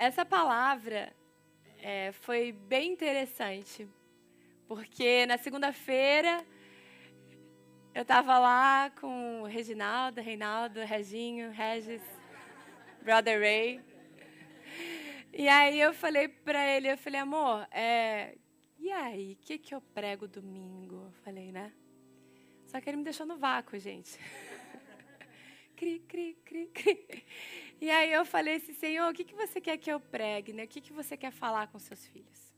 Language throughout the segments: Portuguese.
essa palavra é, foi bem interessante, porque na segunda-feira eu estava lá com o Reginaldo, Reinaldo, Reginho, Regis, Brother Ray. E aí eu falei para ele, eu falei, amor, é, e aí, o que, que eu prego domingo? Eu falei, né? Só que ele me deixou no vácuo, gente. cri, cri, cri, cri. E aí eu falei assim, Senhor, o que, que você quer que eu pregue? Né? O que, que você quer falar com seus filhos?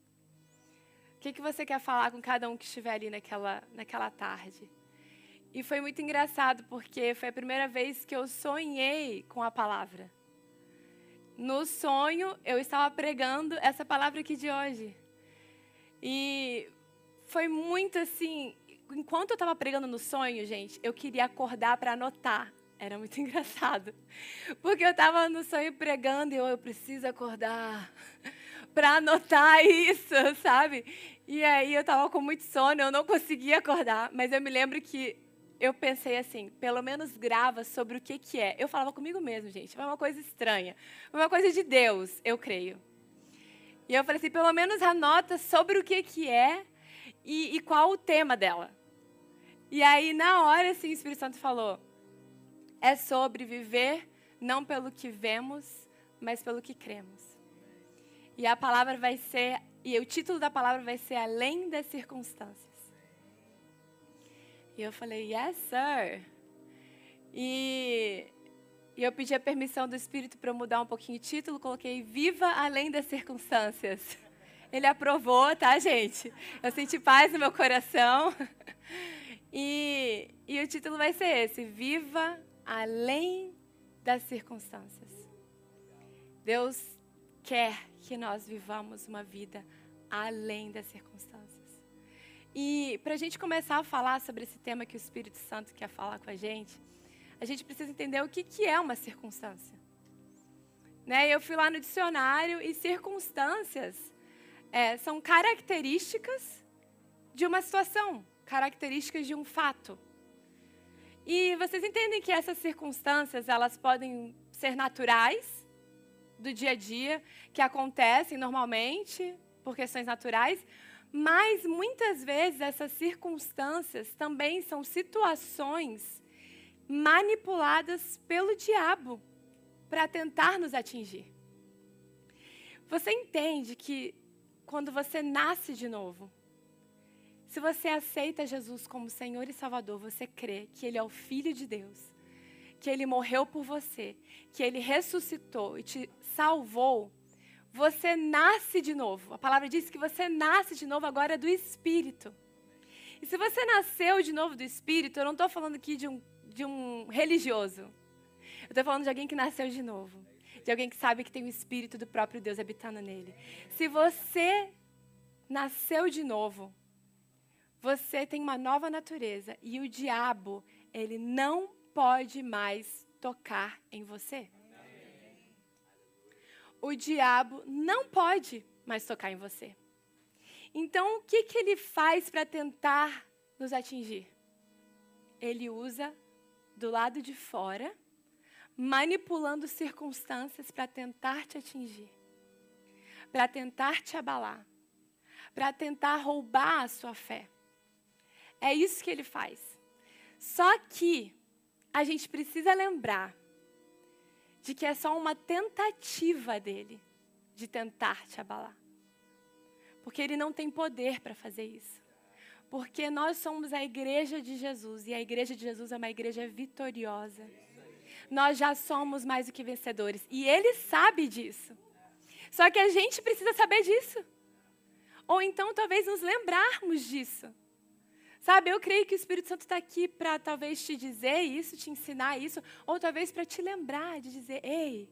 O que, que você quer falar com cada um que estiver ali naquela, naquela tarde? E foi muito engraçado, porque foi a primeira vez que eu sonhei com a palavra. No sonho, eu estava pregando essa palavra aqui de hoje. E foi muito assim. Enquanto eu estava pregando no sonho, gente, eu queria acordar para anotar. Era muito engraçado. Porque eu estava no sonho pregando e eu, eu preciso acordar para anotar isso, sabe? E aí eu estava com muito sono, eu não conseguia acordar. Mas eu me lembro que eu pensei assim, pelo menos grava sobre o que, que é. Eu falava comigo mesmo, gente, foi uma coisa estranha. Foi uma coisa de Deus, eu creio. E eu falei assim, pelo menos anota sobre o que, que é e, e qual o tema dela. E aí, na hora, assim, o Espírito Santo falou, é sobre viver não pelo que vemos, mas pelo que cremos. E a palavra vai ser, e o título da palavra vai ser Além das Circunstâncias. E eu falei, yes, sir. E, e eu pedi a permissão do Espírito para mudar um pouquinho o título, coloquei Viva Além das Circunstâncias. Ele aprovou, tá, gente? Eu senti paz no meu coração. E, e o título vai ser esse: Viva além das circunstâncias. Deus quer que nós vivamos uma vida além das circunstâncias. E para a gente começar a falar sobre esse tema que o Espírito Santo quer falar com a gente, a gente precisa entender o que, que é uma circunstância. Né? Eu fui lá no dicionário e circunstâncias é, são características de uma situação, características de um fato. E vocês entendem que essas circunstâncias elas podem ser naturais do dia a dia, que acontecem normalmente por questões naturais, mas muitas vezes essas circunstâncias também são situações manipuladas pelo diabo para tentar nos atingir. Você entende que quando você nasce de novo, se você aceita Jesus como Senhor e Salvador, você crê que Ele é o Filho de Deus, que Ele morreu por você, que Ele ressuscitou e te salvou você nasce de novo. A palavra diz que você nasce de novo agora do Espírito. E se você nasceu de novo do Espírito, eu não estou falando aqui de um, de um religioso. Eu estou falando de alguém que nasceu de novo. De alguém que sabe que tem o Espírito do próprio Deus habitando nele. Se você nasceu de novo, você tem uma nova natureza. E o diabo, ele não pode mais tocar em você o diabo não pode mais tocar em você. Então, o que, que ele faz para tentar nos atingir? Ele usa do lado de fora, manipulando circunstâncias para tentar te atingir, para tentar te abalar, para tentar roubar a sua fé. É isso que ele faz. Só que a gente precisa lembrar de que é só uma tentativa dele de tentar te abalar. Porque ele não tem poder para fazer isso. Porque nós somos a igreja de Jesus e a igreja de Jesus é uma igreja vitoriosa. Nós já somos mais do que vencedores e ele sabe disso. Só que a gente precisa saber disso. Ou então talvez nos lembrarmos disso. Sabe, eu creio que o Espírito Santo está aqui para talvez te dizer isso, te ensinar isso, ou talvez para te lembrar de dizer: ei,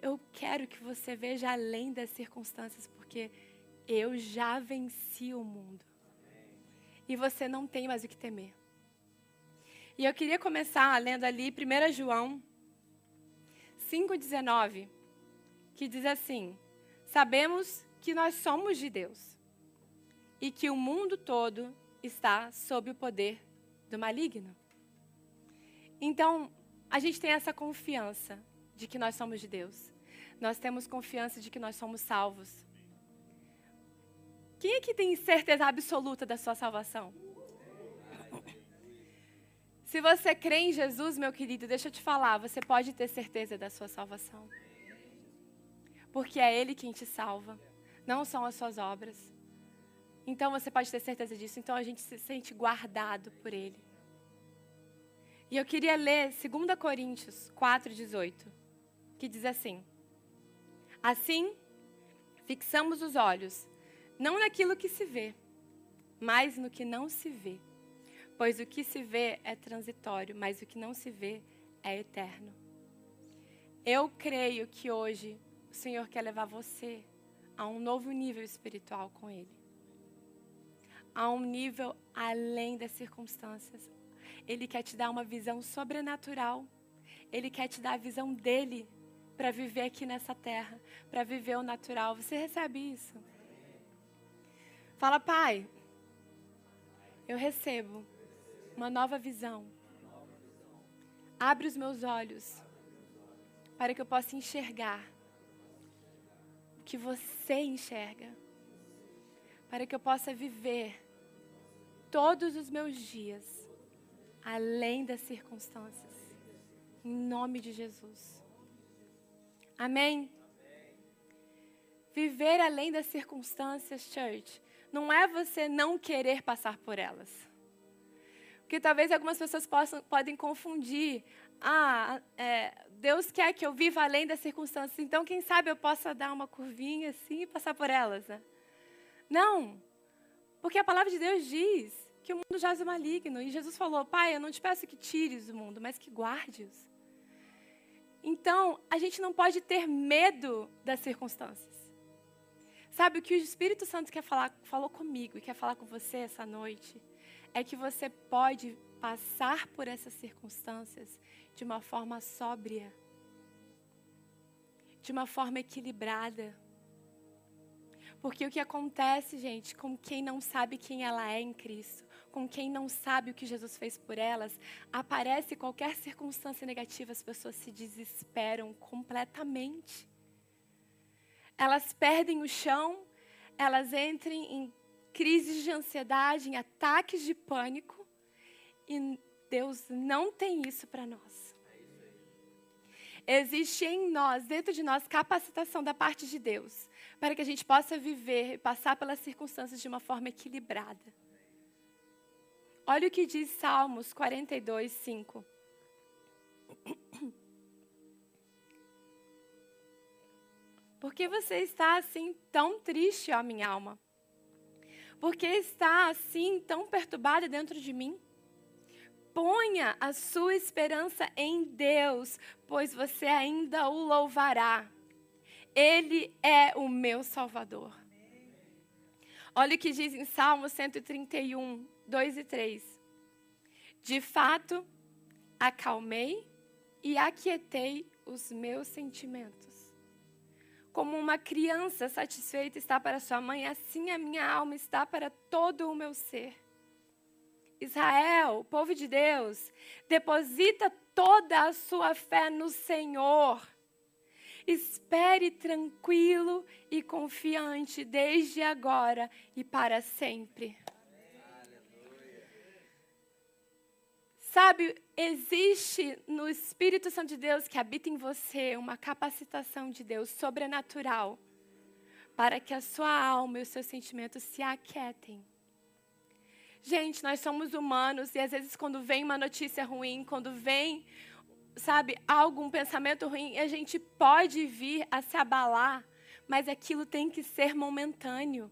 eu quero que você veja além das circunstâncias, porque eu já venci o mundo. E você não tem mais o que temer. E eu queria começar lendo ali 1 João 5,19, que diz assim: Sabemos que nós somos de Deus e que o mundo todo está sob o poder do maligno. Então, a gente tem essa confiança de que nós somos de Deus. nós temos confiança de que nós somos salvos. Quem aqui tem certeza absoluta da sua salvação? Se você crê em Jesus, meu querido, deixa eu te falar, você pode ter certeza da sua salvação. Porque é Ele quem te salva, não são as suas obras. Então você pode ter certeza disso. Então a gente se sente guardado por Ele. E eu queria ler 2 Coríntios 4,18, que diz assim: Assim, fixamos os olhos, não naquilo que se vê, mas no que não se vê. Pois o que se vê é transitório, mas o que não se vê é eterno. Eu creio que hoje o Senhor quer levar você a um novo nível espiritual com Ele. A um nível além das circunstâncias, ele quer te dar uma visão sobrenatural. Ele quer te dar a visão dele para viver aqui nessa terra, para viver o natural. Você recebe isso? Fala, Pai, eu recebo uma nova visão. Abre os meus olhos para que eu possa enxergar o que você enxerga, para que eu possa viver todos os meus dias além das circunstâncias. Em nome de Jesus. Amém? Viver além das circunstâncias, church, não é você não querer passar por elas. Porque talvez algumas pessoas possam, podem confundir. Ah, é, Deus quer que eu viva além das circunstâncias, então quem sabe eu possa dar uma curvinha assim e passar por elas. Né? Não, porque a palavra de Deus diz que o mundo jaz o maligno. E Jesus falou: Pai, eu não te peço que tires o mundo, mas que guarde-os. Então, a gente não pode ter medo das circunstâncias. Sabe, o que o Espírito Santo quer falar, falou comigo e quer falar com você essa noite é que você pode passar por essas circunstâncias de uma forma sóbria, de uma forma equilibrada. Porque o que acontece, gente, com quem não sabe quem ela é em Cristo, com quem não sabe o que Jesus fez por elas, aparece qualquer circunstância negativa, as pessoas se desesperam completamente. Elas perdem o chão, elas entram em crises de ansiedade, em ataques de pânico, e Deus não tem isso para nós. Existe em nós, dentro de nós, capacitação da parte de Deus, para que a gente possa viver e passar pelas circunstâncias de uma forma equilibrada. Olha o que diz Salmos 42, 5. Por que você está assim tão triste, ó minha alma? Por que está assim tão perturbada dentro de mim? Ponha a sua esperança em Deus, pois você ainda o louvará. Ele é o meu Salvador. Olha o que diz em Salmo 131, 2 e 3. De fato, acalmei e aquietei os meus sentimentos. Como uma criança satisfeita está para sua mãe, assim a minha alma está para todo o meu ser. Israel, povo de Deus, deposita toda a sua fé no Senhor. Espere tranquilo e confiante desde agora e para sempre. Sabe, existe no Espírito Santo de Deus que habita em você uma capacitação de Deus sobrenatural para que a sua alma e os seus sentimentos se aquietem. Gente, nós somos humanos e às vezes quando vem uma notícia ruim, quando vem, sabe, algum pensamento ruim, a gente pode vir a se abalar, mas aquilo tem que ser momentâneo.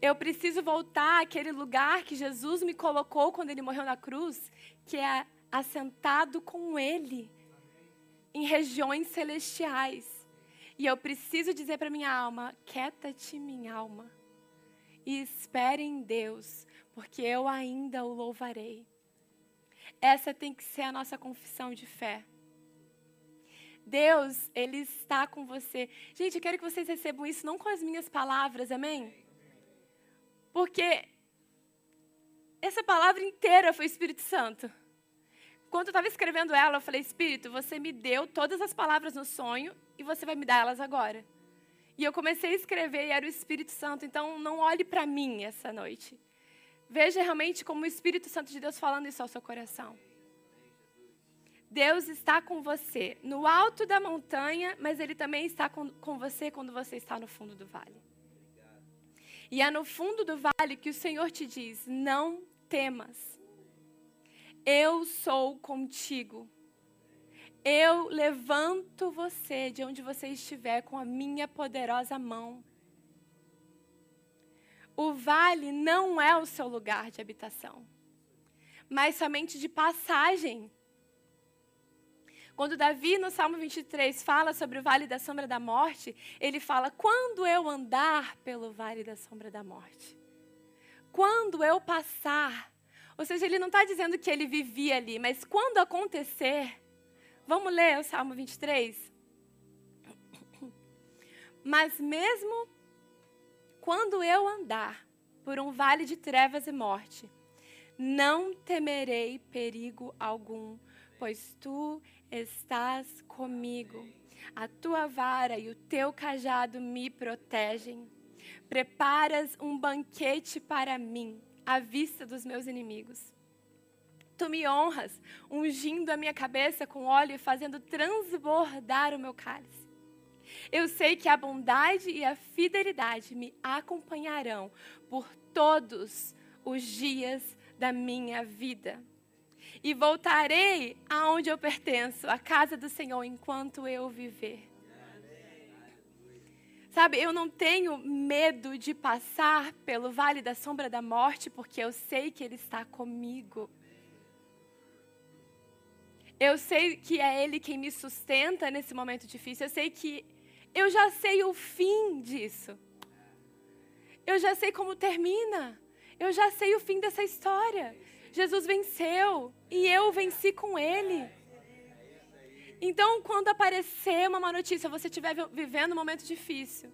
Eu preciso voltar àquele lugar que Jesus me colocou quando ele morreu na cruz, que é assentado com ele em regiões celestiais. E eu preciso dizer para minha alma: quieta-te, minha alma, e espere em Deus, porque eu ainda o louvarei. Essa tem que ser a nossa confissão de fé. Deus, Ele está com você. Gente, eu quero que vocês recebam isso não com as minhas palavras, amém? Porque essa palavra inteira foi Espírito Santo. quando eu estava escrevendo ela, eu falei: Espírito, você me deu todas as palavras no sonho e você vai me dar elas agora. E eu comecei a escrever e era o Espírito Santo. Então, não olhe para mim essa noite. Veja realmente como o Espírito Santo de Deus falando isso ao seu coração. Deus está com você no alto da montanha, mas Ele também está com, com você quando você está no fundo do vale. E é no fundo do vale que o Senhor te diz: não temas. Eu sou contigo. Eu levanto você de onde você estiver com a minha poderosa mão. O vale não é o seu lugar de habitação, mas somente de passagem. Quando Davi, no Salmo 23, fala sobre o vale da sombra da morte, ele fala: Quando eu andar pelo vale da sombra da morte, quando eu passar. Ou seja, ele não está dizendo que ele vivia ali, mas quando acontecer. Vamos ler o Salmo 23? Mas mesmo quando eu andar por um vale de trevas e morte, não temerei perigo algum, pois tu estás comigo. A tua vara e o teu cajado me protegem. Preparas um banquete para mim, à vista dos meus inimigos. Tu me honras, ungindo a minha cabeça com óleo e fazendo transbordar o meu cálice. Eu sei que a bondade e a fidelidade me acompanharão por todos os dias da minha vida e voltarei aonde eu pertenço, à casa do Senhor, enquanto eu viver. Sabe, eu não tenho medo de passar pelo vale da sombra da morte, porque eu sei que Ele está comigo. Eu sei que é Ele quem me sustenta nesse momento difícil. Eu sei que eu já sei o fim disso. Eu já sei como termina. Eu já sei o fim dessa história. Jesus venceu e eu venci com ele. Então, quando aparecer uma má notícia, você estiver vivendo um momento difícil,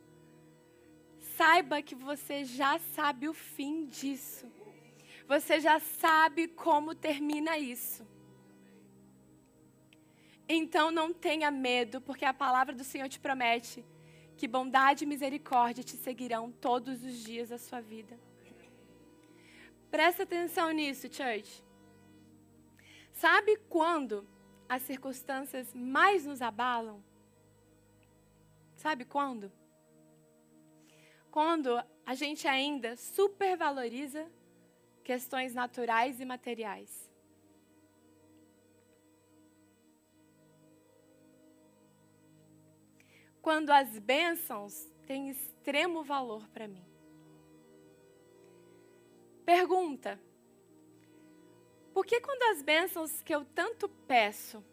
saiba que você já sabe o fim disso. Você já sabe como termina isso. Então não tenha medo, porque a palavra do Senhor te promete que bondade e misericórdia te seguirão todos os dias da sua vida. Presta atenção nisso, church. Sabe quando as circunstâncias mais nos abalam? Sabe quando? Quando a gente ainda supervaloriza questões naturais e materiais. Quando as bênçãos têm extremo valor para mim. Pergunta: Por que quando as bênçãos que eu tanto peço,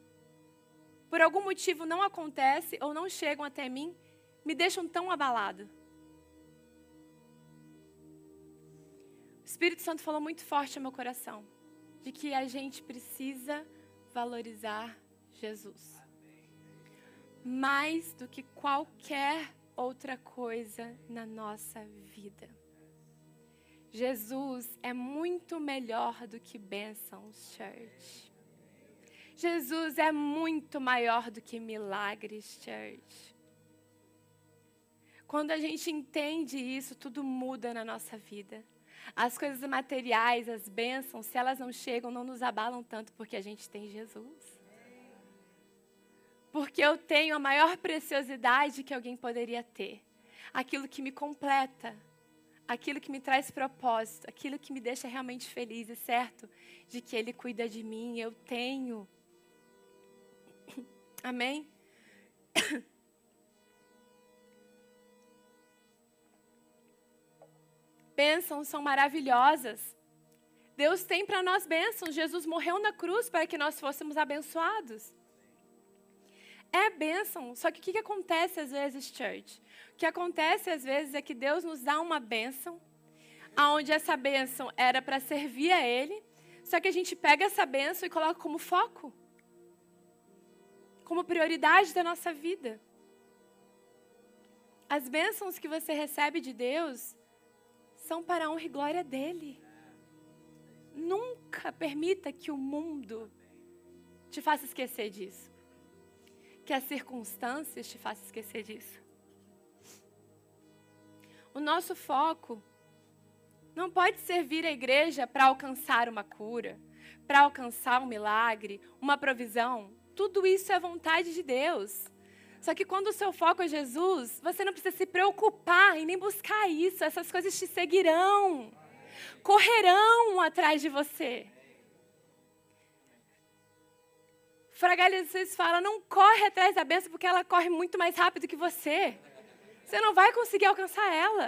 por algum motivo não acontecem ou não chegam até mim, me deixam tão abalado? O Espírito Santo falou muito forte no meu coração de que a gente precisa valorizar Jesus mais do que qualquer outra coisa na nossa vida. Jesus é muito melhor do que bênçãos, church. Jesus é muito maior do que milagres, church. Quando a gente entende isso, tudo muda na nossa vida. As coisas materiais, as bênçãos, se elas não chegam, não nos abalam tanto porque a gente tem Jesus. Porque eu tenho a maior preciosidade que alguém poderia ter. Aquilo que me completa, aquilo que me traz propósito, aquilo que me deixa realmente feliz e certo de que Ele cuida de mim, eu tenho. Amém? Bênçãos são maravilhosas. Deus tem para nós bênçãos. Jesus morreu na cruz para que nós fôssemos abençoados. É bênção. Só que o que, acontece às vezes, church? O que acontece às vezes é que Deus nos dá uma bênção, aonde essa bênção era para servir a Ele, só que a gente pega essa bênção e coloca como foco, como prioridade da nossa vida. As bênçãos que você recebe de Deus são para a honra e glória dele. Nunca permita que o mundo te faça esquecer disso. Que as circunstâncias te façam esquecer disso. O nosso foco não pode servir a igreja para alcançar uma cura, para alcançar um milagre, uma provisão. Tudo isso é vontade de Deus. Só que quando o seu foco é Jesus, você não precisa se preocupar e nem buscar isso. Essas coisas te seguirão, correrão atrás de você. Fragalices fala: não corre atrás da benção porque ela corre muito mais rápido que você. Você não vai conseguir alcançar ela.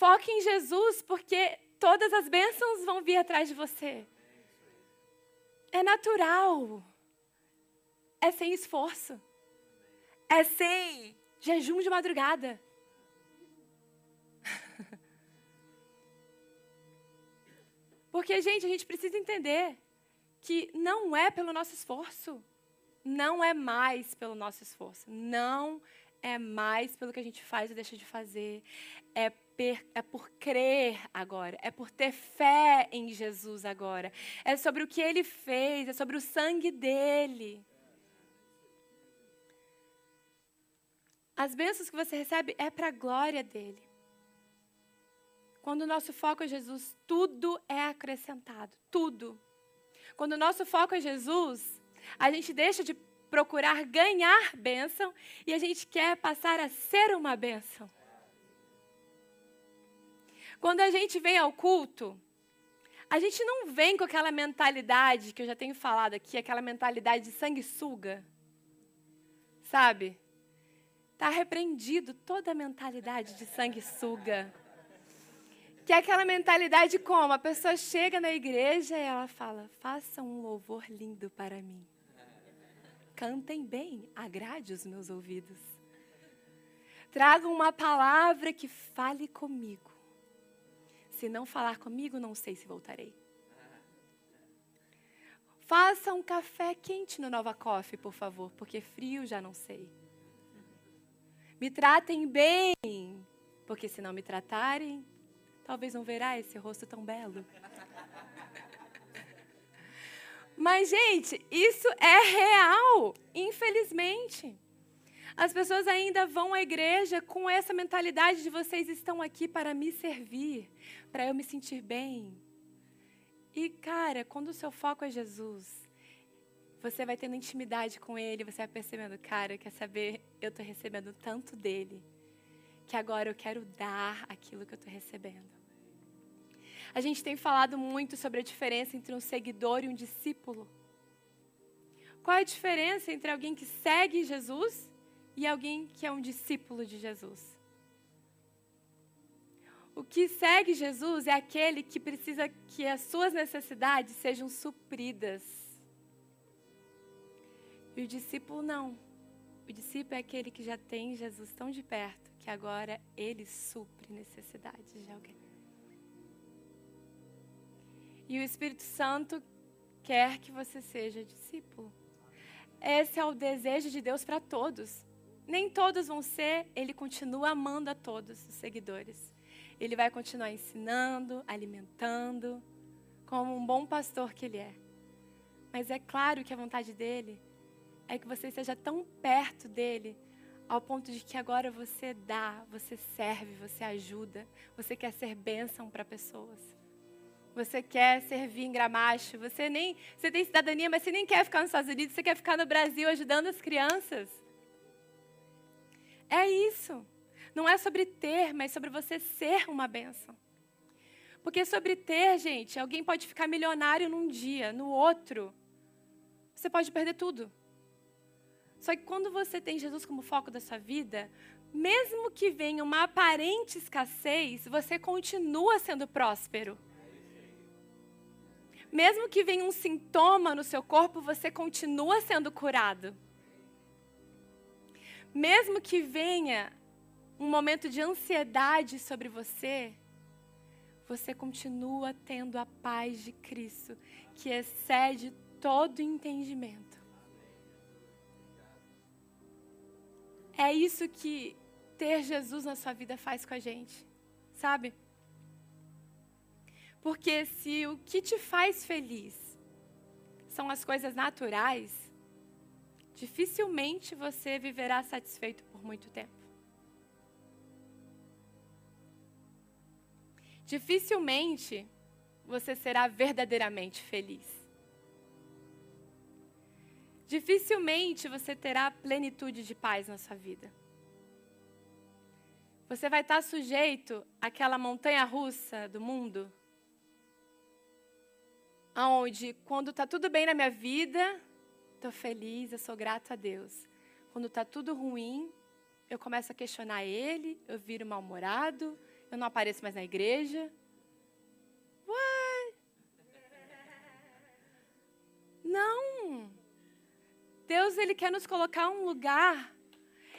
Foque em Jesus porque todas as bênçãos vão vir atrás de você. É natural. É sem esforço. É sem jejum de madrugada. Porque, gente, a gente precisa entender que não é pelo nosso esforço. Não é mais pelo nosso esforço. Não é mais pelo que a gente faz ou deixa de fazer. É, per, é por crer agora. É por ter fé em Jesus agora. É sobre o que ele fez. É sobre o sangue dele. As bênçãos que você recebe é para a glória dele. Quando o nosso foco é Jesus, tudo é acrescentado. Tudo. Quando o nosso foco é Jesus, a gente deixa de procurar ganhar bênção e a gente quer passar a ser uma bênção. Quando a gente vem ao culto, a gente não vem com aquela mentalidade que eu já tenho falado aqui, aquela mentalidade de sanguessuga. Sabe? Está repreendido toda a mentalidade de sanguessuga. Que é aquela mentalidade como a pessoa chega na igreja e ela fala: faça um louvor lindo para mim. Cantem bem, agrade os meus ouvidos. Tragam uma palavra que fale comigo. Se não falar comigo, não sei se voltarei. Faça um café quente no Nova Coffee, por favor, porque frio já não sei. Me tratem bem, porque se não me tratarem, talvez não verá esse rosto tão belo. Mas, gente, isso é real, infelizmente. As pessoas ainda vão à igreja com essa mentalidade de vocês estão aqui para me servir, para eu me sentir bem. E, cara, quando o seu foco é Jesus, você vai tendo intimidade com Ele, você vai percebendo, cara, quer saber, eu estou recebendo tanto dele, que agora eu quero dar aquilo que eu estou recebendo. A gente tem falado muito sobre a diferença entre um seguidor e um discípulo. Qual é a diferença entre alguém que segue Jesus e alguém que é um discípulo de Jesus? O que segue Jesus é aquele que precisa que as suas necessidades sejam supridas e o discípulo não. O discípulo é aquele que já tem Jesus tão de perto que agora ele supre necessidades de alguém. E o Espírito Santo quer que você seja discípulo. Esse é o desejo de Deus para todos. Nem todos vão ser, ele continua amando a todos os seguidores. Ele vai continuar ensinando, alimentando, como um bom pastor que ele é. Mas é claro que a vontade dele é que você esteja tão perto dele, ao ponto de que agora você dá, você serve, você ajuda, você quer ser bênção para pessoas. Você quer servir em Gramacho, você nem, você tem cidadania, mas você nem quer ficar nos Estados Unidos, você quer ficar no Brasil ajudando as crianças. É isso. Não é sobre ter, mas sobre você ser uma bênção. Porque sobre ter, gente, alguém pode ficar milionário num dia, no outro, você pode perder tudo. Só que quando você tem Jesus como foco da sua vida, mesmo que venha uma aparente escassez, você continua sendo próspero. Mesmo que venha um sintoma no seu corpo, você continua sendo curado. Mesmo que venha um momento de ansiedade sobre você, você continua tendo a paz de Cristo, que excede todo entendimento. É isso que ter Jesus na sua vida faz com a gente, sabe? Porque se o que te faz feliz são as coisas naturais, dificilmente você viverá satisfeito por muito tempo. Dificilmente você será verdadeiramente feliz. Dificilmente você terá plenitude de paz na sua vida. Você vai estar sujeito àquela montanha russa do mundo, onde quando está tudo bem na minha vida, estou feliz, eu sou grato a Deus. Quando está tudo ruim, eu começo a questionar Ele, eu viro mal-humorado, eu não apareço mais na igreja. Ué? Não! Deus ele quer nos colocar um lugar.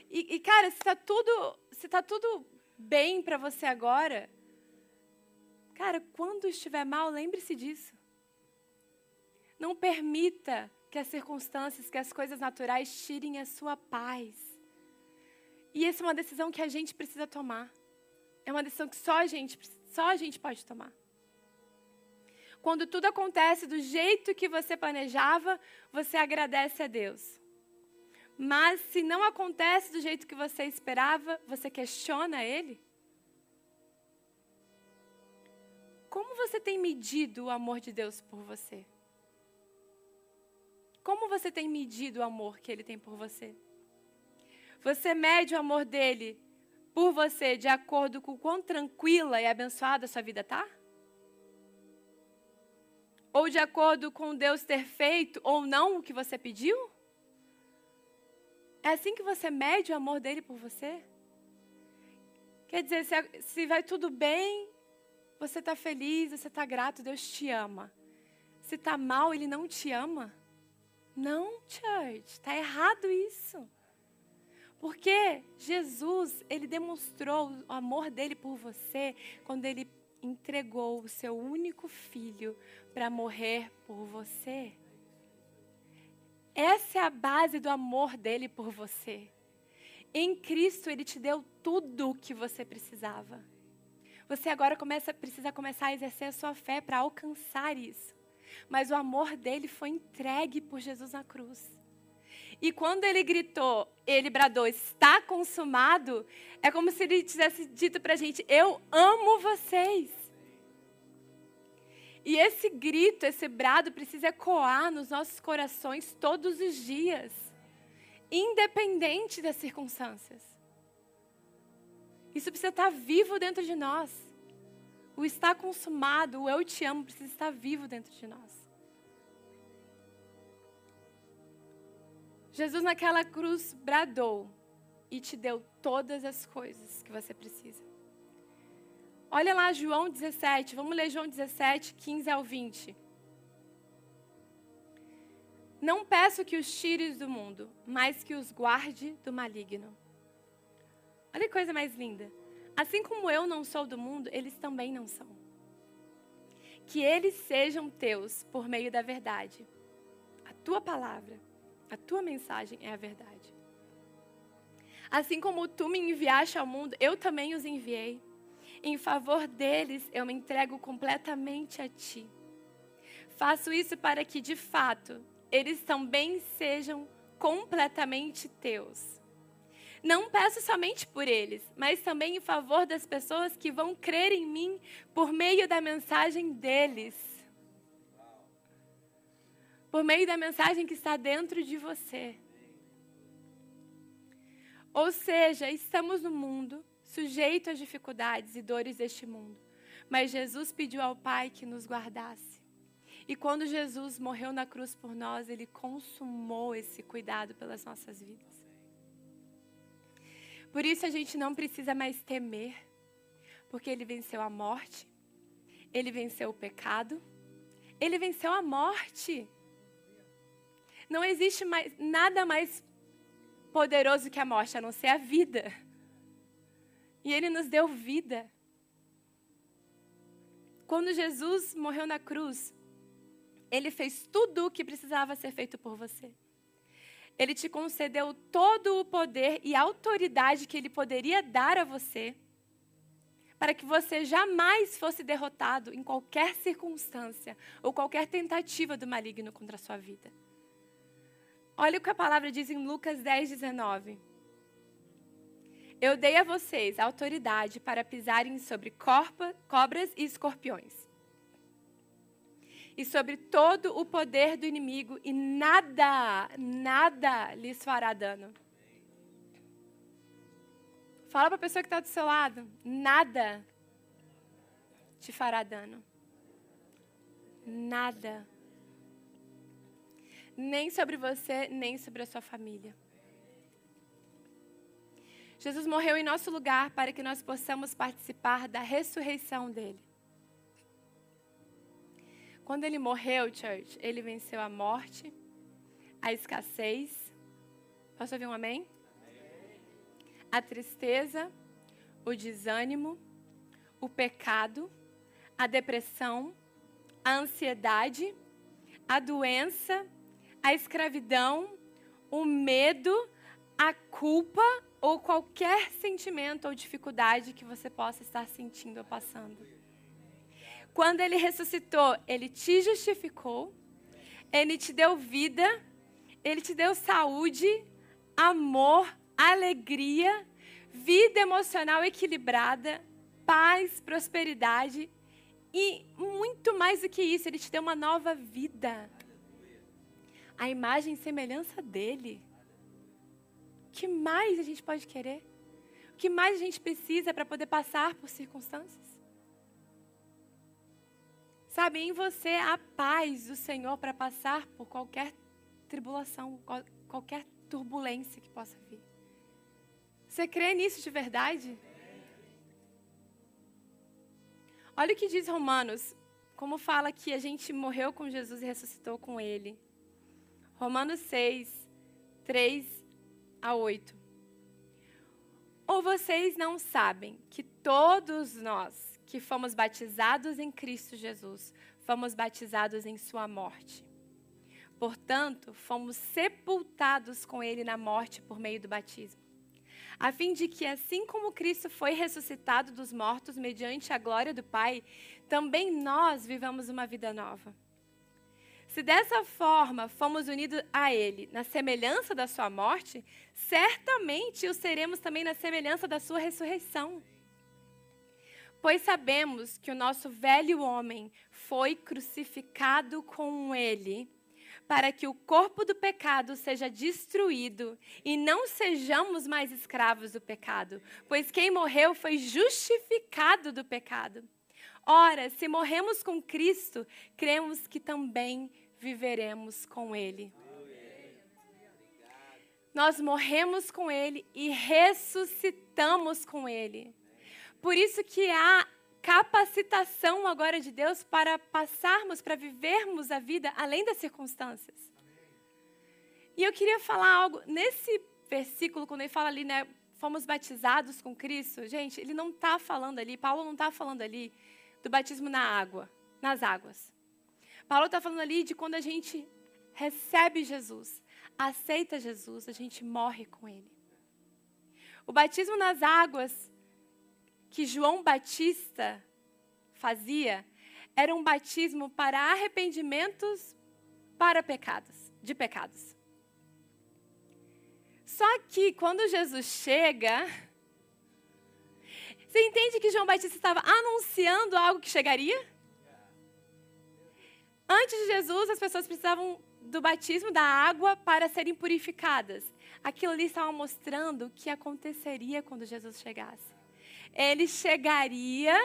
E, e cara, se está tudo, se tá tudo bem para você agora, cara, quando estiver mal, lembre-se disso. Não permita que as circunstâncias, que as coisas naturais tirem a sua paz. E essa é uma decisão que a gente precisa tomar. É uma decisão que só a gente, só a gente pode tomar. Quando tudo acontece do jeito que você planejava, você agradece a Deus. Mas se não acontece do jeito que você esperava, você questiona Ele? Como você tem medido o amor de Deus por você? Como você tem medido o amor que Ele tem por você? Você mede o amor dele por você de acordo com o quão tranquila e abençoada a sua vida está? Ou de acordo com Deus ter feito ou não o que você pediu? É assim que você mede o amor dele por você? Quer dizer, se, se vai tudo bem, você está feliz, você está grato, Deus te ama. Se está mal, Ele não te ama. Não, church, está errado isso. Porque Jesus, Ele demonstrou o amor dele por você quando Ele entregou o seu único filho para morrer por você. Essa é a base do amor dele por você. Em Cristo ele te deu tudo o que você precisava. Você agora começa, precisa começar a exercer a sua fé para alcançar isso. Mas o amor dele foi entregue por Jesus na cruz. E quando ele gritou, ele bradou, está consumado, é como se ele tivesse dito para a gente: Eu amo vocês. E esse grito, esse brado precisa ecoar nos nossos corações todos os dias, independente das circunstâncias. Isso precisa estar vivo dentro de nós. O estar consumado, o eu te amo, precisa estar vivo dentro de nós. Jesus naquela cruz bradou e te deu todas as coisas que você precisa. Olha lá João 17, vamos ler João 17, 15 ao 20. Não peço que os tires do mundo, mas que os guarde do maligno. Olha que coisa mais linda. Assim como eu não sou do mundo, eles também não são. Que eles sejam teus por meio da verdade. A tua palavra, a tua mensagem é a verdade. Assim como tu me enviaste ao mundo, eu também os enviei. Em favor deles, eu me entrego completamente a ti. Faço isso para que, de fato, eles também sejam completamente teus. Não peço somente por eles, mas também em favor das pessoas que vão crer em mim por meio da mensagem deles. Por meio da mensagem que está dentro de você. Ou seja, estamos no mundo, sujeito às dificuldades e dores deste mundo. Mas Jesus pediu ao Pai que nos guardasse. E quando Jesus morreu na cruz por nós, ele consumou esse cuidado pelas nossas vidas. Por isso a gente não precisa mais temer, porque ele venceu a morte, ele venceu o pecado, ele venceu a morte. Não existe mais nada mais poderoso que a morte, a não ser a vida. E ele nos deu vida. Quando Jesus morreu na cruz, ele fez tudo o que precisava ser feito por você. Ele te concedeu todo o poder e autoridade que ele poderia dar a você para que você jamais fosse derrotado em qualquer circunstância ou qualquer tentativa do maligno contra a sua vida. Olha o que a palavra diz em Lucas 10, 19. Eu dei a vocês autoridade para pisarem sobre corpa, cobras e escorpiões. E sobre todo o poder do inimigo, e nada, nada lhes fará dano. Fala para a pessoa que está do seu lado: nada te fará dano. Nada. Nem sobre você, nem sobre a sua família. Jesus morreu em nosso lugar para que nós possamos participar da ressurreição dele. Quando ele morreu, church, ele venceu a morte, a escassez. Posso ouvir um amém? a tristeza, o desânimo, o pecado, a depressão, a ansiedade, a doença, a escravidão, o medo, a culpa ou qualquer sentimento ou dificuldade que você possa estar sentindo ou passando. Quando ele ressuscitou, ele te justificou, ele te deu vida, ele te deu saúde, amor, alegria, vida emocional equilibrada, paz, prosperidade e muito mais do que isso, ele te deu uma nova vida. A imagem e semelhança dele. O que mais a gente pode querer? O que mais a gente precisa para poder passar por circunstâncias? Sabe, em você a paz do Senhor para passar por qualquer tribulação, qualquer turbulência que possa vir. Você crê nisso de verdade? Olha o que diz Romanos, como fala que a gente morreu com Jesus e ressuscitou com Ele. Romanos 6, 3 a 8. Ou vocês não sabem que todos nós que fomos batizados em Cristo Jesus, fomos batizados em Sua morte. Portanto, fomos sepultados com Ele na morte por meio do batismo a fim de que, assim como Cristo foi ressuscitado dos mortos mediante a glória do Pai, também nós vivamos uma vida nova. Se dessa forma fomos unidos a Ele na semelhança da Sua morte, certamente o seremos também na semelhança da Sua ressurreição. Pois sabemos que o nosso velho homem foi crucificado com Ele para que o corpo do pecado seja destruído e não sejamos mais escravos do pecado, pois quem morreu foi justificado do pecado. Ora, se morremos com Cristo, cremos que também viveremos com Ele. Nós morremos com Ele e ressuscitamos com Ele. Por isso que há capacitação agora de Deus para passarmos, para vivermos a vida além das circunstâncias. E eu queria falar algo, nesse versículo, quando ele fala ali, né, fomos batizados com Cristo, gente, ele não está falando ali, Paulo não está falando ali do batismo na água, nas águas. Paulo está falando ali de quando a gente recebe Jesus, aceita Jesus, a gente morre com Ele. O batismo nas águas que João Batista fazia era um batismo para arrependimentos para pecados, de pecados. Só que quando Jesus chega, você entende que João Batista estava anunciando algo que chegaria? Antes de Jesus, as pessoas precisavam do batismo da água para serem purificadas. Aquilo ali estava mostrando o que aconteceria quando Jesus chegasse ele chegaria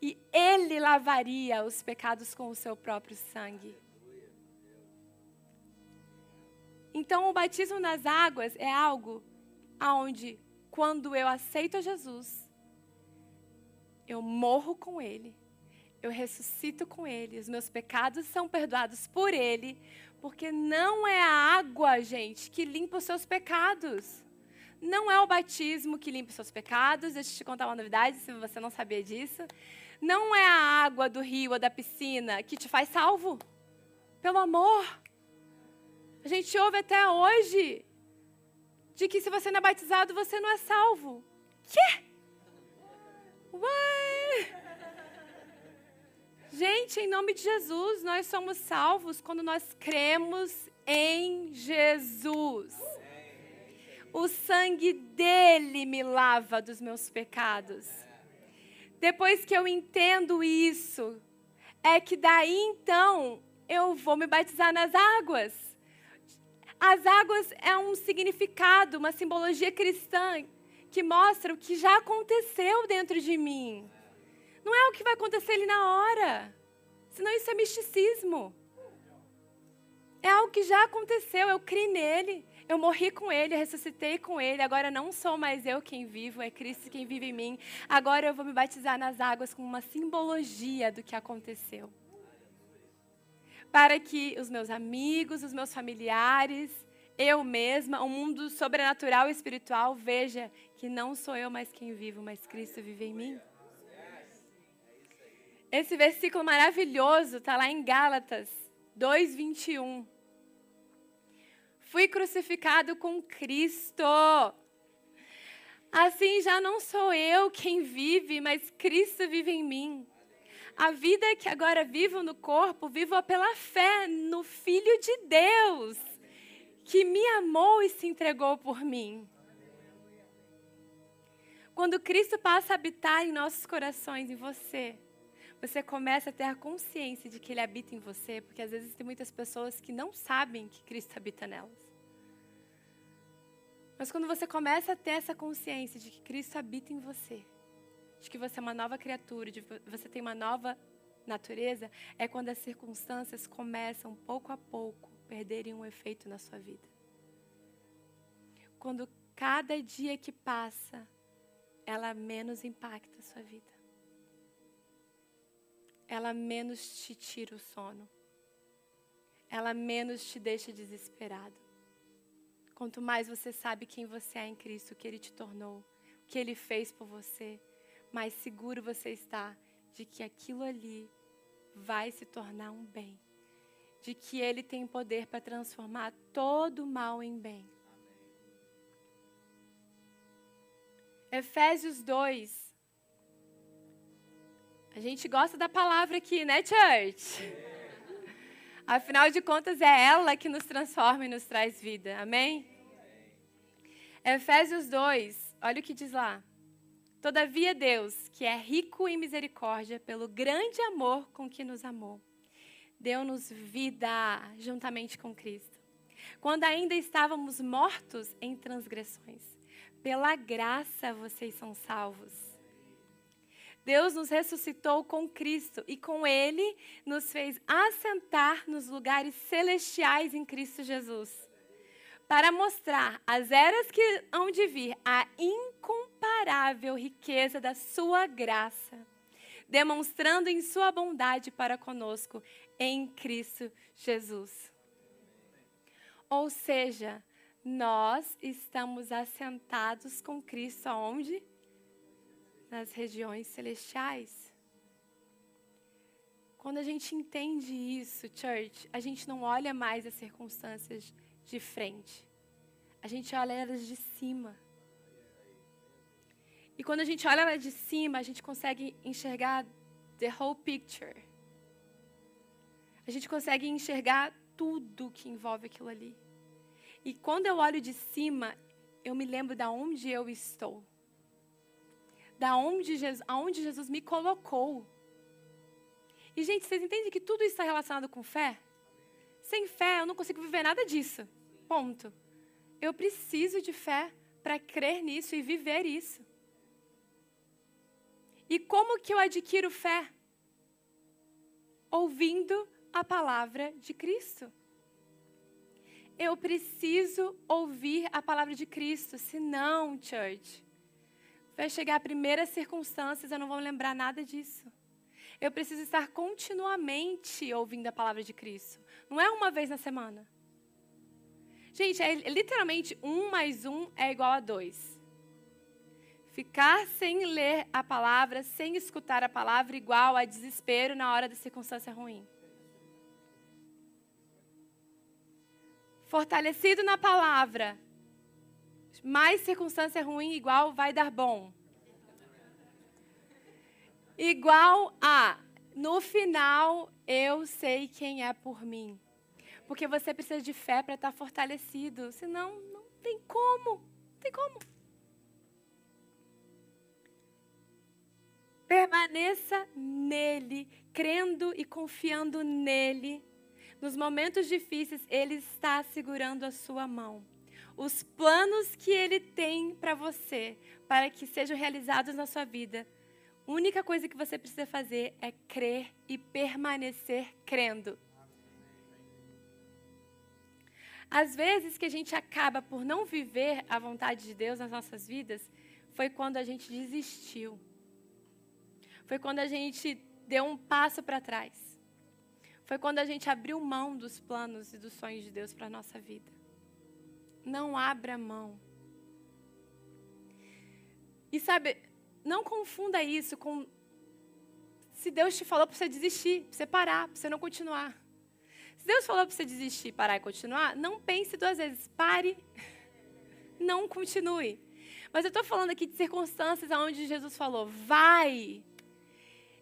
e ele lavaria os pecados com o seu próprio sangue. Então, o batismo nas águas é algo aonde, quando eu aceito Jesus, eu morro com Ele, eu ressuscito com Ele, os meus pecados são perdoados por Ele, porque não é a água, gente, que limpa os seus pecados. Não é o batismo que limpa os seus pecados, deixa eu te contar uma novidade, se você não sabia disso. Não é a água do rio ou da piscina que te faz salvo. Pelo amor. A gente ouve até hoje de que se você não é batizado, você não é salvo. Quê? Ué! Gente, em nome de Jesus, nós somos salvos quando nós cremos em Jesus. O sangue dele me lava dos meus pecados. Depois que eu entendo isso, é que daí então eu vou me batizar nas águas. As águas é um significado, uma simbologia cristã que mostra o que já aconteceu dentro de mim. Não é o que vai acontecer ali na hora. Senão isso é misticismo. É algo que já aconteceu, eu criei nele, eu morri com ele, ressuscitei com ele, agora não sou mais eu quem vivo, é Cristo quem vive em mim. Agora eu vou me batizar nas águas com uma simbologia do que aconteceu. Para que os meus amigos, os meus familiares, eu mesma, o mundo sobrenatural e espiritual veja que não sou eu mais quem vivo, mas Cristo vive em mim. Esse versículo maravilhoso está lá em Gálatas 2:21. Fui crucificado com Cristo. Assim já não sou eu quem vive, mas Cristo vive em mim. A vida que agora vivo no corpo, vivo pela fé no Filho de Deus, que me amou e se entregou por mim. Quando Cristo passa a habitar em nossos corações, em você, você começa a ter a consciência de que Ele habita em você, porque às vezes tem muitas pessoas que não sabem que Cristo habita nelas. Mas quando você começa a ter essa consciência de que Cristo habita em você, de que você é uma nova criatura, de que você tem uma nova natureza, é quando as circunstâncias começam pouco a pouco perderem um efeito na sua vida. Quando cada dia que passa, ela menos impacta a sua vida. Ela menos te tira o sono. Ela menos te deixa desesperado. Quanto mais você sabe quem você é em Cristo, o que Ele te tornou, o que Ele fez por você, mais seguro você está de que aquilo ali vai se tornar um bem. De que Ele tem poder para transformar todo mal em bem. Efésios 2. A gente gosta da palavra aqui, né, church? Afinal de contas, é ela que nos transforma e nos traz vida. Amém? Efésios 2, olha o que diz lá. Todavia, Deus, que é rico em misericórdia, pelo grande amor com que nos amou, deu-nos vida juntamente com Cristo. Quando ainda estávamos mortos em transgressões, pela graça vocês são salvos. Deus nos ressuscitou com Cristo e com Ele nos fez assentar nos lugares celestiais em Cristo Jesus, para mostrar às eras que hão de vir a incomparável riqueza da Sua graça, demonstrando em Sua bondade para conosco em Cristo Jesus. Ou seja, nós estamos assentados com Cristo aonde? Nas regiões celestiais. Quando a gente entende isso, church, a gente não olha mais as circunstâncias de frente. A gente olha elas de cima. E quando a gente olha elas de cima, a gente consegue enxergar the whole picture. A gente consegue enxergar tudo que envolve aquilo ali. E quando eu olho de cima, eu me lembro de onde eu estou da onde Jesus, aonde Jesus me colocou. E, gente, vocês entendem que tudo isso está relacionado com fé? Sem fé, eu não consigo viver nada disso. Ponto. Eu preciso de fé para crer nisso e viver isso. E como que eu adquiro fé? Ouvindo a palavra de Cristo. Eu preciso ouvir a palavra de Cristo, senão, church, Vai chegar a primeiras circunstâncias, eu não vou lembrar nada disso. Eu preciso estar continuamente ouvindo a palavra de Cristo. Não é uma vez na semana. Gente, é literalmente um mais um é igual a dois. Ficar sem ler a palavra, sem escutar a palavra, igual a desespero na hora da circunstância ruim. Fortalecido na palavra, mais circunstância ruim igual vai dar bom. Igual a no final eu sei quem é por mim. Porque você precisa de fé para estar fortalecido. Senão, não tem como. Não tem como. Permaneça nele, crendo e confiando nele. Nos momentos difíceis, ele está segurando a sua mão. Os planos que ele tem para você, para que sejam realizados na sua vida, a única coisa que você precisa fazer é crer e permanecer crendo. Às vezes que a gente acaba por não viver a vontade de Deus nas nossas vidas, foi quando a gente desistiu. Foi quando a gente deu um passo para trás. Foi quando a gente abriu mão dos planos e dos sonhos de Deus para a nossa vida. Não abra mão. E sabe, não confunda isso com se Deus te falou para você desistir, para você parar, para você não continuar. Se Deus falou para você desistir, parar e continuar, não pense duas vezes. Pare, não continue. Mas eu estou falando aqui de circunstâncias onde Jesus falou, vai.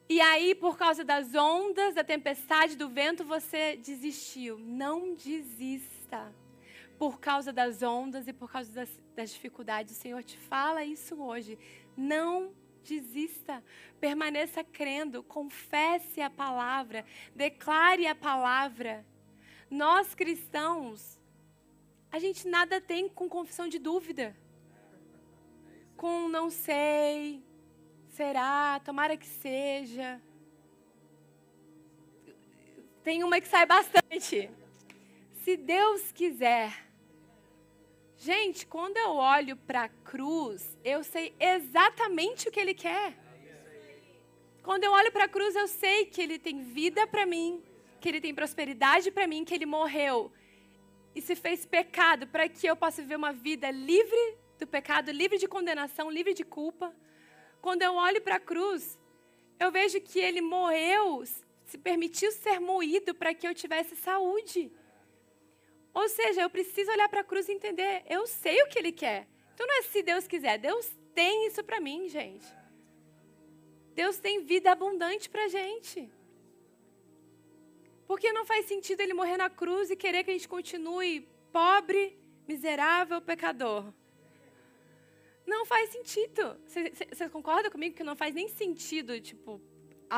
E aí, por causa das ondas, da tempestade, do vento, você desistiu. Não desista. Por causa das ondas e por causa das, das dificuldades, o Senhor te fala isso hoje. Não desista. Permaneça crendo, confesse a palavra, declare a palavra. Nós cristãos, a gente nada tem com confissão de dúvida. Com não sei, será, tomara que seja. Tem uma que sai bastante. Se Deus quiser. Gente, quando eu olho para a cruz, eu sei exatamente o que Ele quer. Quando eu olho para a cruz, eu sei que Ele tem vida para mim, que Ele tem prosperidade para mim, que Ele morreu e se fez pecado para que eu possa viver uma vida livre do pecado, livre de condenação, livre de culpa. Quando eu olho para a cruz, eu vejo que Ele morreu, se permitiu ser moído para que eu tivesse saúde. Ou seja, eu preciso olhar para a cruz e entender, eu sei o que Ele quer. Então não é se Deus quiser, Deus tem isso para mim, gente. Deus tem vida abundante para gente. Porque não faz sentido Ele morrer na cruz e querer que a gente continue pobre, miserável, pecador. Não faz sentido. Você concorda comigo que não faz nem sentido, tipo,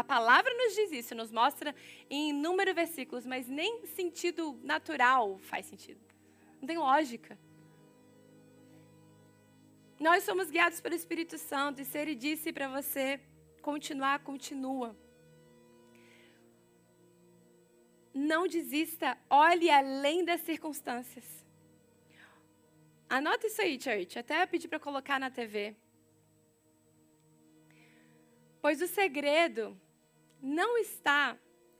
a palavra nos diz isso, nos mostra em inúmeros versículos, mas nem sentido natural faz sentido. Não tem lógica. Nós somos guiados pelo Espírito Santo e se ele disse para você continuar, continua. Não desista, olhe além das circunstâncias. Anota isso aí, church. Até pedi para colocar na TV. Pois o segredo não está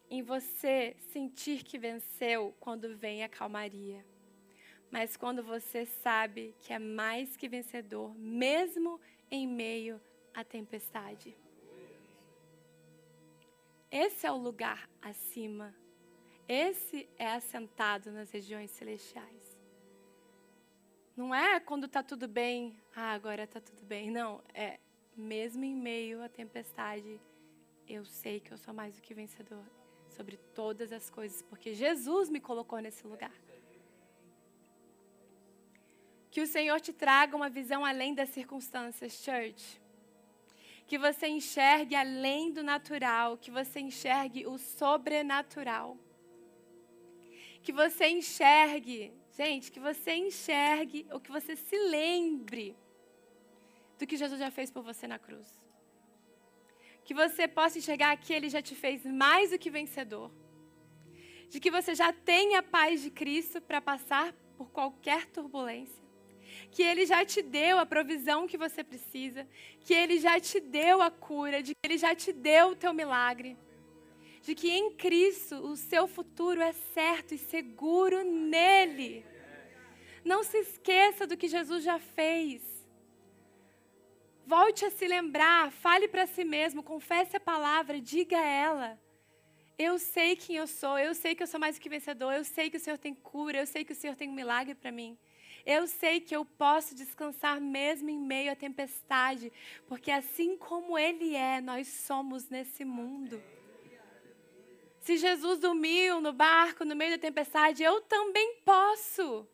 em você sentir que venceu quando vem a calmaria, mas quando você sabe que é mais que vencedor, mesmo em meio à tempestade. Esse é o lugar acima. Esse é assentado nas regiões celestiais. Não é quando está tudo bem, ah, agora está tudo bem. Não, é mesmo em meio à tempestade eu sei que eu sou mais do que vencedor sobre todas as coisas, porque Jesus me colocou nesse lugar. Que o Senhor te traga uma visão além das circunstâncias, church. Que você enxergue além do natural, que você enxergue o sobrenatural. Que você enxergue, gente, que você enxergue, ou que você se lembre do que Jesus já fez por você na cruz que você possa enxergar que Ele já te fez mais do que vencedor. De que você já tem a paz de Cristo para passar por qualquer turbulência. Que Ele já te deu a provisão que você precisa. Que Ele já te deu a cura. De que Ele já te deu o teu milagre. De que em Cristo o seu futuro é certo e seguro nele. Não se esqueça do que Jesus já fez. Volte a se lembrar, fale para si mesmo, confesse a palavra, diga a ela. Eu sei quem eu sou, eu sei que eu sou mais do que vencedor, eu sei que o Senhor tem cura, eu sei que o Senhor tem um milagre para mim. Eu sei que eu posso descansar mesmo em meio à tempestade, porque assim como Ele é, nós somos nesse mundo. Se Jesus dormiu no barco no meio da tempestade, eu também posso.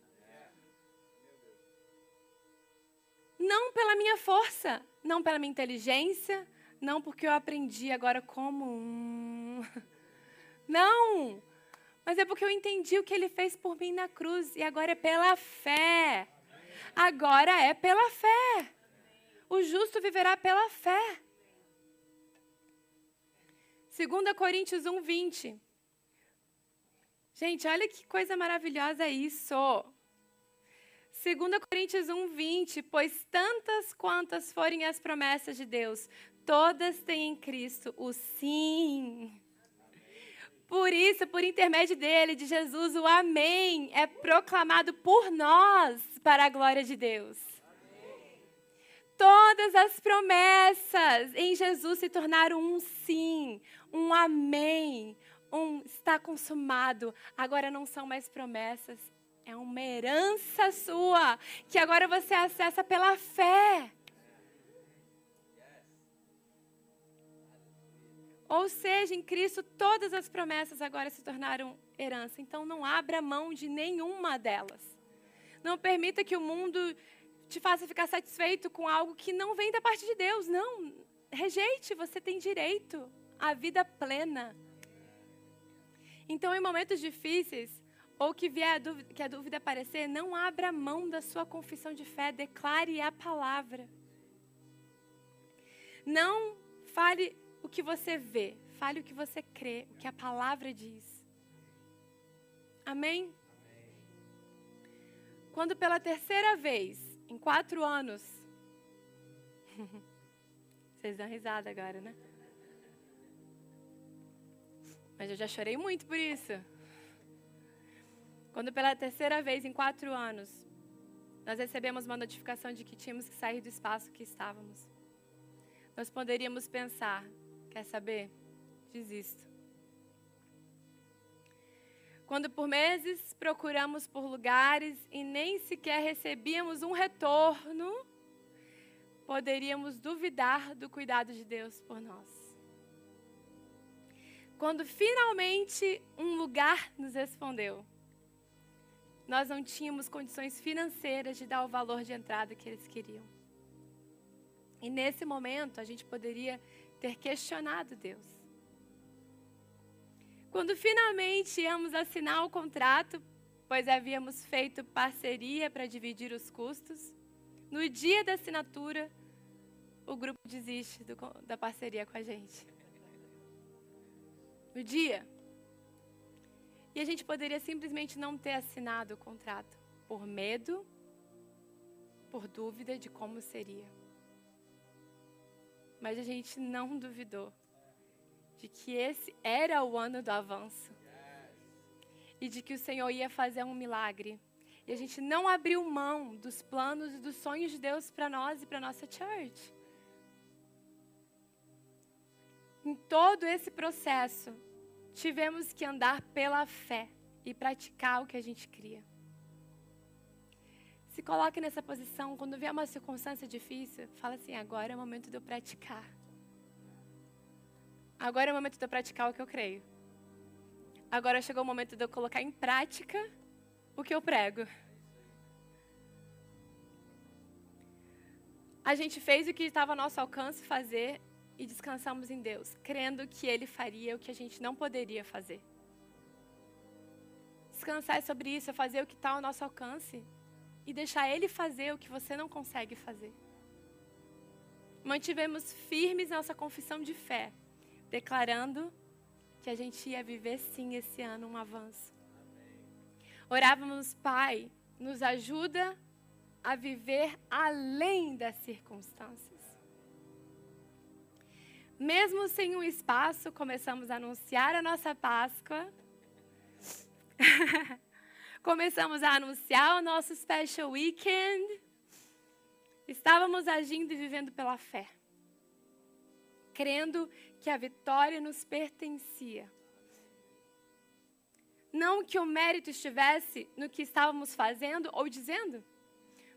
Não pela minha força, não pela minha inteligência, não porque eu aprendi agora como um. Não! Mas é porque eu entendi o que ele fez por mim na cruz e agora é pela fé. Agora é pela fé. O justo viverá pela fé. 2 Coríntios 1, 20. Gente, olha que coisa maravilhosa isso. 2 Coríntios 1, 20. Pois tantas quantas forem as promessas de Deus, todas têm em Cristo o sim. Por isso, por intermédio dele, de Jesus, o Amém é proclamado por nós para a glória de Deus. Todas as promessas em Jesus se tornaram um sim, um amém, um está consumado. Agora não são mais promessas, é uma herança sua, que agora você acessa pela fé. Ou seja, em Cristo todas as promessas agora se tornaram herança. Então não abra mão de nenhuma delas. Não permita que o mundo te faça ficar satisfeito com algo que não vem da parte de Deus. Não, rejeite, você tem direito à vida plena. Então, em momentos difíceis, ou que vier a dúvida, que a dúvida aparecer, não abra mão da sua confissão de fé, declare a palavra. Não fale o que você vê, fale o que você crê, o que a palavra diz. Amém? Quando pela terceira vez, em quatro anos, vocês dão risada agora, né? Mas eu já chorei muito por isso. Quando pela terceira vez em quatro anos, nós recebemos uma notificação de que tínhamos que sair do espaço que estávamos. Nós poderíamos pensar, Quer saber? Desisto. Quando por meses procuramos por lugares e nem sequer recebíamos um retorno, poderíamos duvidar do cuidado de Deus por nós. Quando finalmente um lugar nos respondeu, nós não tínhamos condições financeiras de dar o valor de entrada que eles queriam. E nesse momento a gente poderia ter questionado Deus. Quando finalmente íamos assinar o contrato, pois havíamos feito parceria para dividir os custos, no dia da assinatura, o grupo desiste do, da parceria com a gente. No dia. E a gente poderia simplesmente não ter assinado o contrato por medo, por dúvida de como seria. Mas a gente não duvidou de que esse era o ano do avanço. E de que o Senhor ia fazer um milagre. E a gente não abriu mão dos planos e dos sonhos de Deus para nós e para nossa church. Em todo esse processo, tivemos que andar pela fé e praticar o que a gente cria. Se coloque nessa posição, quando vier uma circunstância difícil, fala assim: agora é o momento de eu praticar. Agora é o momento de eu praticar o que eu creio. Agora chegou o momento de eu colocar em prática o que eu prego. A gente fez o que estava ao nosso alcance fazer e descansamos em Deus, crendo que Ele faria o que a gente não poderia fazer. Descansar sobre isso é fazer o que está ao nosso alcance e deixar Ele fazer o que você não consegue fazer. Mantivemos firmes nossa confissão de fé, declarando que a gente ia viver sim esse ano um avanço. Orávamos, Pai, nos ajuda a viver além das circunstâncias. Mesmo sem um espaço, começamos a anunciar a nossa Páscoa. Começamos a anunciar o nosso special weekend. Estávamos agindo e vivendo pela fé, crendo que a vitória nos pertencia. Não que o mérito estivesse no que estávamos fazendo ou dizendo,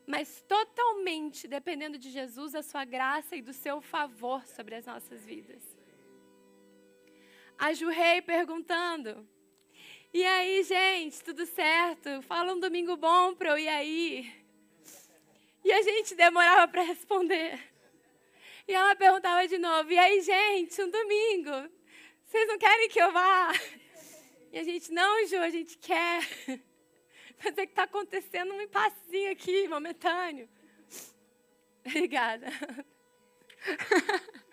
mas totalmente dependendo de Jesus, da sua graça e do seu favor sobre as nossas vidas. a Ju Rei perguntando: E aí, gente, tudo certo? Fala um domingo bom para eu ir aí. E a gente demorava para responder. E ela perguntava de novo: E aí, gente, um domingo? Vocês não querem que eu vá? E a gente: Não, Ju, a gente quer. Mas é que está acontecendo um impassinho aqui, momentâneo. Obrigada.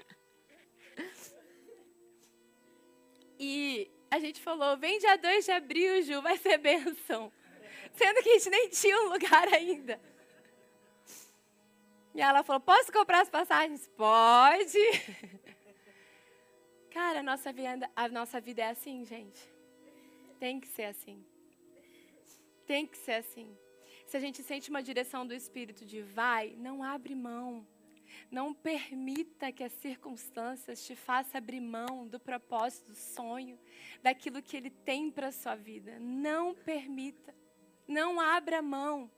E a gente falou: vem dia 2 de abril, Ju, vai ser bênção. Sendo que a gente nem tinha um lugar ainda. E ela falou: posso comprar as passagens? Pode. Cara, a nossa vida, a nossa vida é assim, gente. Tem que ser assim. Tem que ser assim. Se a gente sente uma direção do Espírito de vai, não abre mão. Não permita que as circunstâncias te façam abrir mão do propósito, do sonho, daquilo que Ele tem para a sua vida. Não permita. Não abra mão.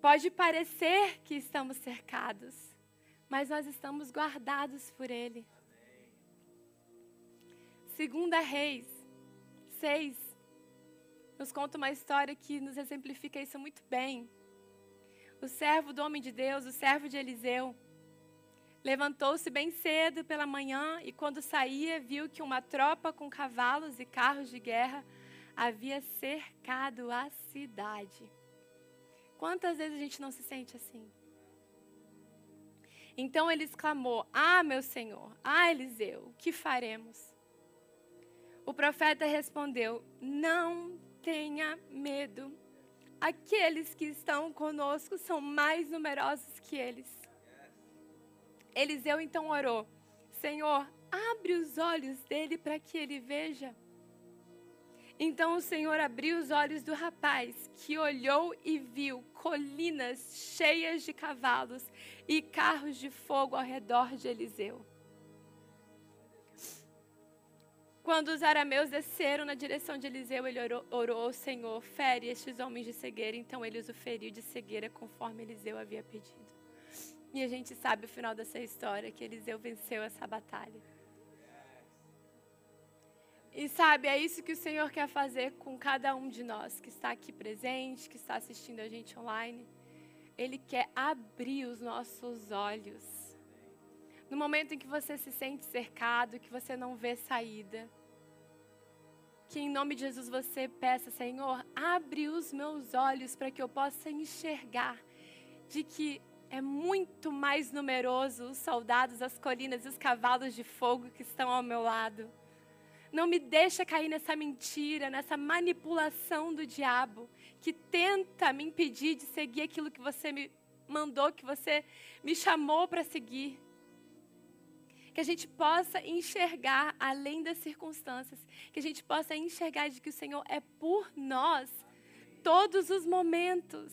Pode parecer que estamos cercados, mas nós estamos guardados por Ele. Segunda Reis 6 nos conta uma história que nos exemplifica isso muito bem. O servo do homem de Deus, o servo de Eliseu, levantou-se bem cedo pela manhã e, quando saía, viu que uma tropa com cavalos e carros de guerra havia cercado a cidade. Quantas vezes a gente não se sente assim? Então ele exclamou: Ah, meu senhor, ah, Eliseu, que faremos? O profeta respondeu: Não tenha medo. Aqueles que estão conosco são mais numerosos que eles. Eliseu então orou: Senhor, abre os olhos dele para que ele veja. Então o Senhor abriu os olhos do rapaz, que olhou e viu colinas cheias de cavalos e carros de fogo ao redor de Eliseu. Quando os arameus desceram na direção de Eliseu, ele orou, ao Senhor, fere estes homens de cegueira. Então ele os feriu de cegueira, conforme Eliseu havia pedido. E a gente sabe o final dessa história, que Eliseu venceu essa batalha. E sabe, é isso que o Senhor quer fazer com cada um de nós que está aqui presente, que está assistindo a gente online. Ele quer abrir os nossos olhos no momento em que você se sente cercado, que você não vê saída. Que em nome de Jesus você peça, Senhor, abre os meus olhos para que eu possa enxergar de que é muito mais numeroso os soldados, as colinas e os cavalos de fogo que estão ao meu lado. Não me deixa cair nessa mentira, nessa manipulação do diabo que tenta me impedir de seguir aquilo que você me mandou, que você me chamou para seguir que a gente possa enxergar além das circunstâncias, que a gente possa enxergar de que o Senhor é por nós todos os momentos.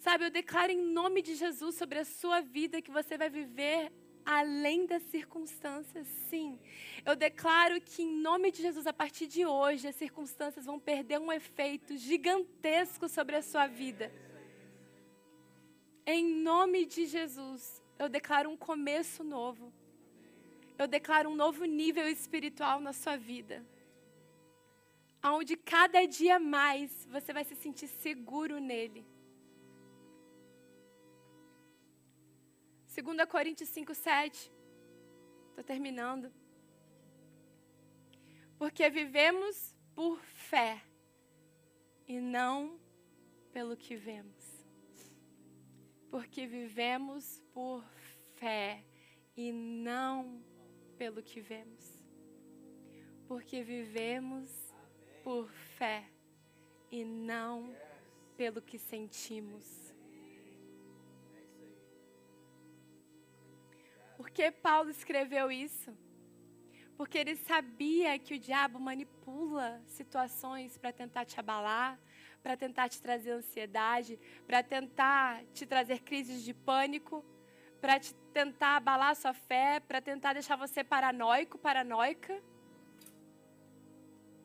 Sabe, eu declaro em nome de Jesus sobre a sua vida que você vai viver além das circunstâncias, sim. Eu declaro que em nome de Jesus, a partir de hoje, as circunstâncias vão perder um efeito gigantesco sobre a sua vida. Em nome de Jesus, eu declaro um começo novo eu declaro um novo nível espiritual na sua vida. Onde cada dia mais você vai se sentir seguro nele. 2 Coríntios 5, 7. Estou terminando. Porque vivemos por fé e não pelo que vemos. Porque vivemos por fé e não pelo que vemos, porque vivemos por fé e não pelo que sentimos. Por que Paulo escreveu isso? Porque ele sabia que o diabo manipula situações para tentar te abalar, para tentar te trazer ansiedade, para tentar te trazer crises de pânico, para te tentar abalar a sua fé, para tentar deixar você paranoico, paranoica.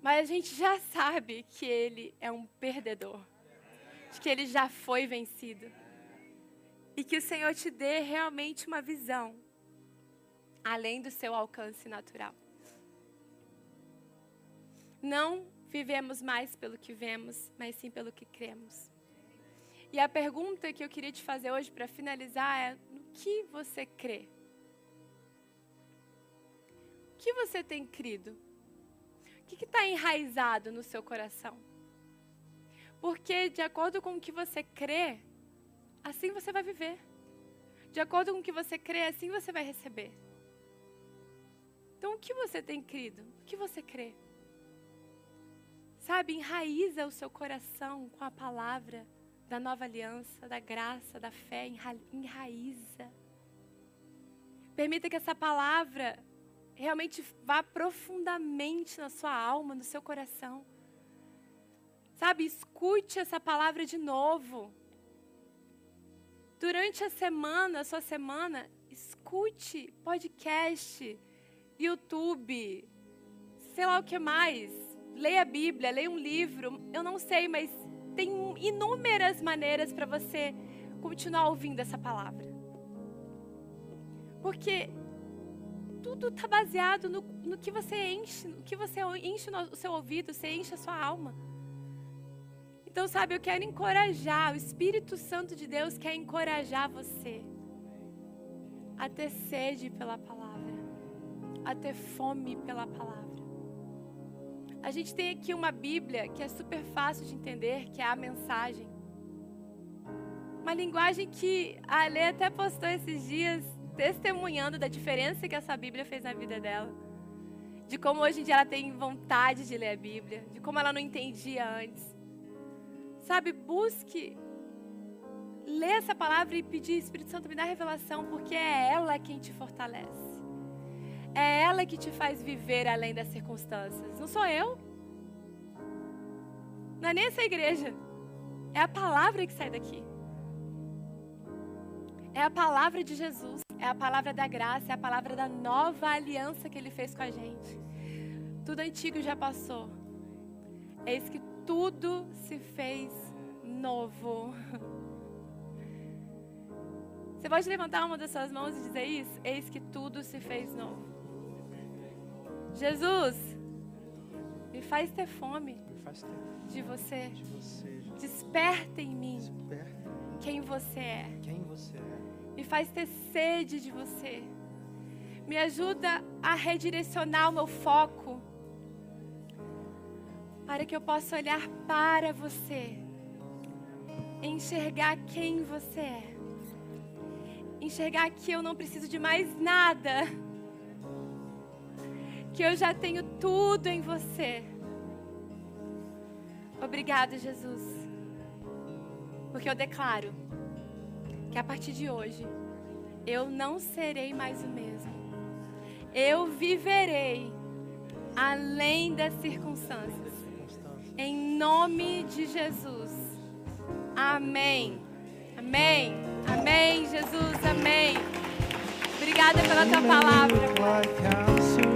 Mas a gente já sabe que ele é um perdedor, de que ele já foi vencido. E que o Senhor te dê realmente uma visão além do seu alcance natural. Não vivemos mais pelo que vemos, mas sim pelo que cremos. E a pergunta que eu queria te fazer hoje para finalizar é: que você crê? O que você tem crido? O que está enraizado no seu coração? Porque, de acordo com o que você crê, assim você vai viver. De acordo com o que você crê, assim você vai receber. Então, o que você tem crido? O que você crê? Sabe, enraiza o seu coração com a palavra da nova aliança, da graça, da fé, enraiza. Permita que essa palavra realmente vá profundamente na sua alma, no seu coração. Sabe, escute essa palavra de novo. Durante a semana, a sua semana, escute podcast, YouTube, sei lá o que mais leia a Bíblia, leia um livro, eu não sei, mas tem inúmeras maneiras para você continuar ouvindo essa palavra. Porque tudo está baseado no, no, que você enche, no que você enche o seu ouvido, você enche a sua alma. Então, sabe, eu quero encorajar, o Espírito Santo de Deus quer encorajar você a ter sede pela palavra, a ter fome pela palavra. A gente tem aqui uma Bíblia que é super fácil de entender, que é a mensagem. Uma linguagem que a Ale até postou esses dias, testemunhando da diferença que essa Bíblia fez na vida dela. De como hoje em dia ela tem vontade de ler a Bíblia, de como ela não entendia antes. Sabe, busque ler essa palavra e pedir, Espírito Santo, me dá revelação, porque é ela quem te fortalece. É ela que te faz viver além das circunstâncias. Não sou eu. Não é nem essa igreja. É a palavra que sai daqui. É a palavra de Jesus. É a palavra da graça. É a palavra da nova aliança que ele fez com a gente. Tudo antigo já passou. Eis que tudo se fez novo. Você pode levantar uma das suas mãos e dizer isso? Eis que tudo se fez novo. Jesus, me faz ter fome de você. Desperta em mim quem você é. Me faz ter sede de você. Me ajuda a redirecionar o meu foco para que eu possa olhar para você, enxergar quem você é, enxergar que eu não preciso de mais nada que eu já tenho tudo em você. Obrigado, Jesus. Porque eu declaro que a partir de hoje eu não serei mais o mesmo. Eu viverei além das circunstâncias. Em nome de Jesus. Amém. Amém. Amém, Jesus. Amém. Obrigada pela tua palavra.